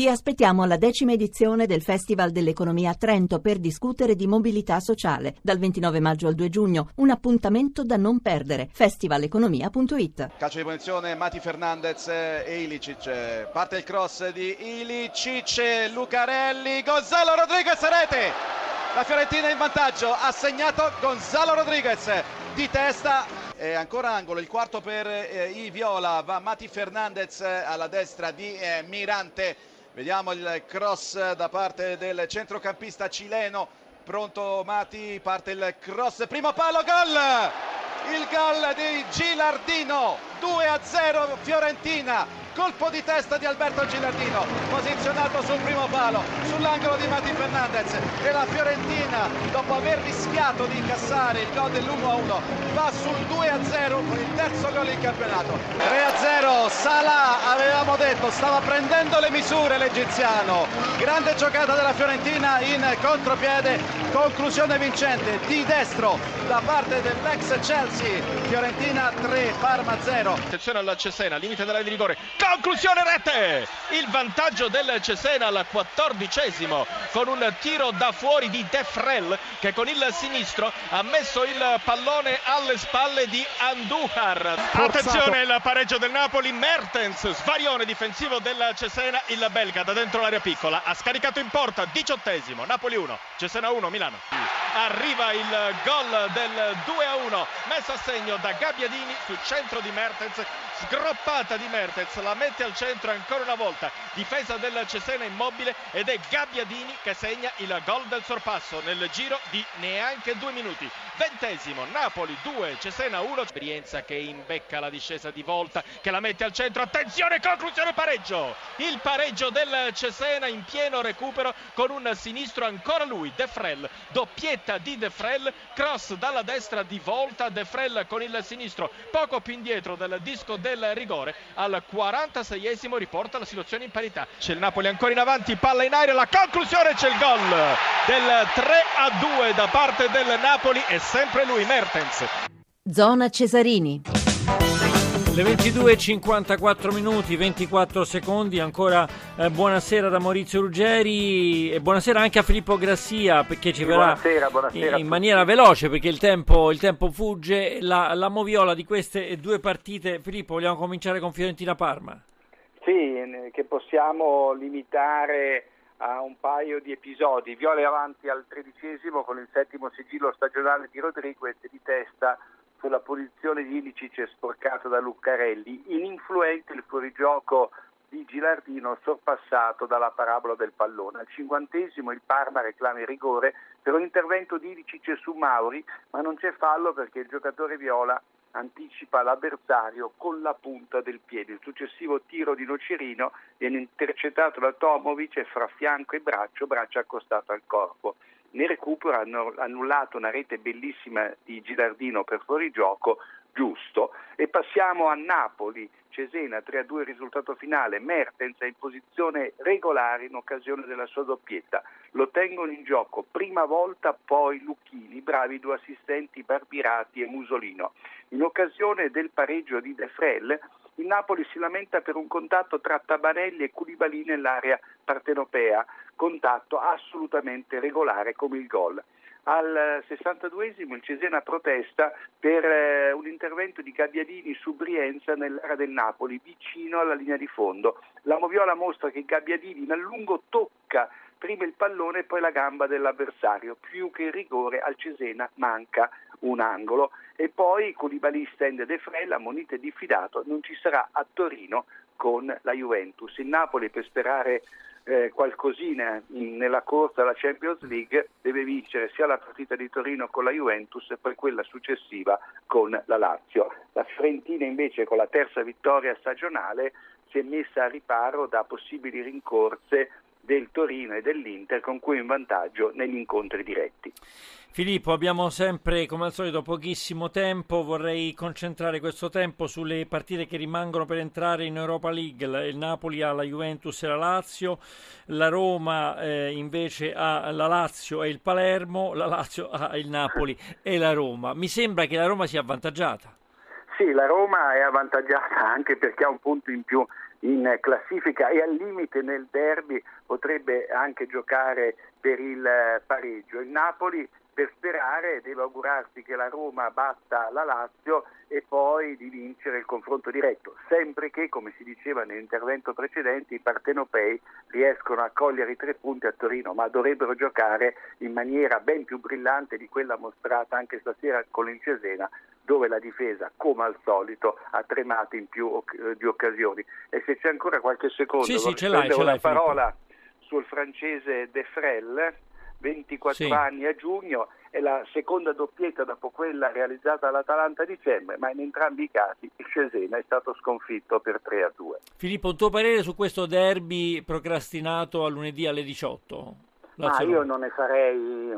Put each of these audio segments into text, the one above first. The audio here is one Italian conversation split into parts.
Vi aspettiamo alla decima edizione del Festival dell'Economia a Trento per discutere di mobilità sociale dal 29 maggio al 2 giugno. Un appuntamento da non perdere. festivaleconomia.it. Calcio di punizione Mati Fernandez e Ilicic. Parte il cross di Ilicic, Lucarelli, Gonzalo Rodriguez rete. La Fiorentina in vantaggio, ha segnato Gonzalo Rodriguez di testa e ancora angolo, il quarto per eh, i Viola, va Mati Fernandez alla destra di eh, Mirante Vediamo il cross da parte del centrocampista cileno. Pronto Mati, parte il cross, primo palo, gol! Il gol di Gilardino, 2 a 0 Fiorentina. Colpo di testa di Alberto Gilardino posizionato sul primo palo sull'angolo di Mati Fernandez. E la Fiorentina dopo aver rischiato di incassare il gol dell'1-1 va sul 2-0 con il terzo gol in campionato. 3-0 Salah avevamo detto stava prendendo le misure l'egiziano. Grande giocata della Fiorentina in contropiede conclusione vincente di destro da parte dell'ex Chelsea. Fiorentina 3 Parma 0 attenzione alla Cesena limite della di rigore. Conclusione rete! Il vantaggio del Cesena al quattordicesimo con un tiro da fuori di Defrel che con il sinistro ha messo il pallone alle spalle di Andujar attenzione il pareggio del Napoli Mertens svarione difensivo del Cesena il belga da dentro l'area piccola ha scaricato in porta diciottesimo Napoli 1 Cesena 1 Milano arriva il gol del 2 a 1 messo a segno da Gabbiadini sul centro di Mertens sgroppata di Mertens la mette al centro ancora una volta difesa del Cesena immobile ed è Gabbiadini che segna il gol del sorpasso nel giro di neanche due minuti ventesimo Napoli 2 Cesena 1 esperienza che imbecca la discesa di volta che la mette al centro. Attenzione conclusione pareggio. Il pareggio del Cesena in pieno recupero con un sinistro ancora lui De Frel. Doppietta di De Frel cross dalla destra di volta. De Frel con il sinistro poco più indietro del disco del rigore. Al 46esimo riporta la situazione in parità. C'è il Napoli ancora in avanti palla in aria la conclusione c'è il gol del 3 a 2 da parte del Napoli. E sempre lui Mertens Zona Cesarini. Le 22.54 minuti, 24 secondi, ancora eh, buonasera da Maurizio Ruggeri e buonasera anche a Filippo Grassia perché ci verrà buonasera, buonasera in, in maniera veloce perché il tempo, il tempo fugge la, la, moviola di queste due partite. Filippo, vogliamo cominciare con Fiorentina-Parma? Sì, che possiamo limitare a un paio di episodi. Viola avanti al tredicesimo con il settimo sigillo stagionale di Rodriguez di testa sulla posizione di Ilicic sporcato da Luccarelli, ininfluente il fuorigioco di Gilardino sorpassato dalla parabola del pallone. Al cinquantesimo il Parma reclama il rigore per un intervento di Ilicic su Mauri, ma non c'è fallo perché il giocatore viola anticipa l'avversario con la punta del piede. Il successivo tiro di Nocerino viene intercettato da Tomovic e fra fianco e braccio, braccio accostato al corpo. Nel recupero hanno annullato una rete bellissima di Gilardino per fuorigioco, giusto. E passiamo a Napoli, Cesena 3-2 risultato finale, Mertens è in posizione regolare in occasione della sua doppietta. Lo tengono in gioco prima volta, poi Lucchini, bravi due assistenti Barbirati e Musolino. In occasione del pareggio di De Frel, il Napoli si lamenta per un contatto tra Tabanelli e Culibali nell'area partenopea, contatto assolutamente regolare come il gol. Al 62esimo il Cesena protesta per eh, un intervento di Gabbiadini su Brienza nell'area del Napoli, vicino alla linea di fondo. La Moviola mostra che Gabbiadini in allungo tocca prima il pallone e poi la gamba dell'avversario. Più che il rigore al Cesena manca un angolo. E poi Colibali stende De Frella, monite diffidato, non ci sarà a Torino con la Juventus. Il Napoli per sperare eh, qualcosina in, nella corsa alla Champions League deve vincere sia la partita di Torino con la Juventus e poi quella successiva con la Lazio. La Fiorentina invece con la terza vittoria stagionale si è messa a riparo da possibili rincorse del Torino e dell'Inter con cui in vantaggio negli incontri diretti. Filippo, abbiamo sempre come al solito pochissimo tempo, vorrei concentrare questo tempo sulle partite che rimangono per entrare in Europa League, il Napoli ha la Juventus e la Lazio, la Roma eh, invece ha la Lazio e il Palermo, la Lazio ha il Napoli e la Roma. Mi sembra che la Roma sia avvantaggiata. Sì, la Roma è avvantaggiata anche perché ha un punto in più in classifica e al limite nel derby potrebbe anche giocare per il eh, pareggio. Il Napoli per sperare deve augurarsi che la Roma batta la Lazio e poi di vincere il confronto diretto, sempre che, come si diceva nell'intervento precedente, i partenopei riescono a cogliere i tre punti a Torino, ma dovrebbero giocare in maniera ben più brillante di quella mostrata anche stasera con il Cesena, dove la difesa, come al solito, ha tremato in più eh, di occasioni. E se c'è ancora qualche secondo, sì, sì, ce l'hai, ce una l'hai, parola sul francese De Frel 24 sì. anni a giugno, è la seconda doppietta dopo quella realizzata all'Atalanta a dicembre, ma in entrambi i casi il Cesena è stato sconfitto per 3 a 2. Filippo, un tuo parere su questo derby procrastinato a lunedì alle 18? Ma io non ne farei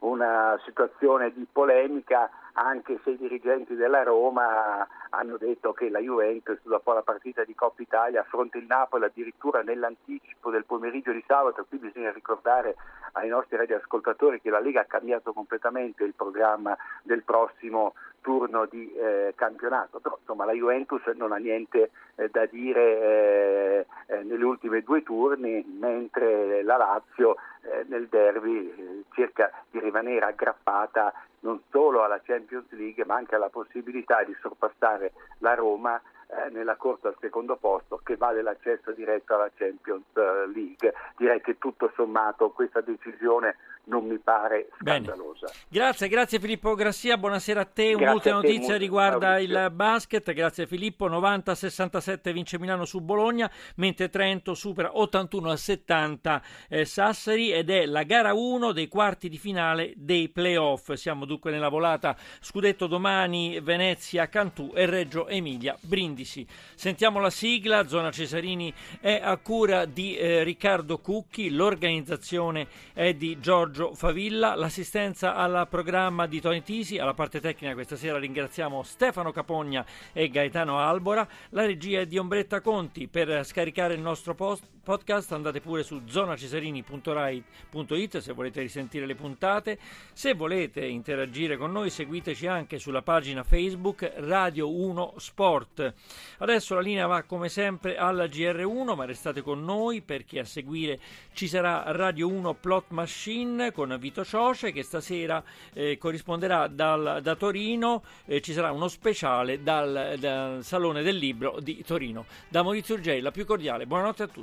una situazione di polemica anche se i dirigenti della Roma hanno detto che la Juventus dopo la partita di Coppa Italia affronta il Napoli addirittura nell'anticipo del pomeriggio di sabato, qui bisogna ricordare ai nostri radioascoltatori che la Lega ha cambiato completamente il programma del prossimo turno di eh, campionato, però insomma la Juventus non ha niente eh, da dire eh, eh nelle ultime due turni, mentre la Lazio eh, nel derby eh, cerca di rimanere aggrappata non solo alla Champions League ma anche alla possibilità di sorpassare la Roma eh, nella corsa al secondo posto che vale l'accesso diretto alla Champions eh, League. Direi che tutto sommato questa decisione non mi pare scandalosa. Bene. Grazie, grazie Filippo Grassia, buonasera a te. Un'ultima notizia riguarda Maurizio. il basket, grazie Filippo, 90-67 vince Milano su Bologna, mentre Trento supera 81-70 eh, Sassari ed è la gara 1 dei quarti di finale dei playoff. Siamo dunque nella volata scudetto domani Venezia, Cantù e Reggio Emilia Brindisi. Sentiamo la sigla, Zona Cesarini è a cura di eh, Riccardo Cucchi, l'organizzazione è di Giorgio Favilla, l'assistenza al programma di Tony Tisi, alla parte tecnica questa sera ringraziamo Stefano Capogna e Gaetano Albora, la regia è di Ombretta Conti, per scaricare il nostro post, podcast andate pure su zonacesarini.rai.it se volete risentire le puntate, se volete interagire con noi seguiteci anche sulla pagina Facebook Radio 1 Sport. Adesso la linea va come sempre alla GR1 ma restate con noi perché a seguire ci sarà Radio 1 Plot Machine con Vito Cioce che stasera eh, corrisponderà dal, da Torino, eh, ci sarà uno speciale dal, dal, Salone del Libro di Torino. Da Maurizio Urgei, la più cordiale, buonanotte a tutti.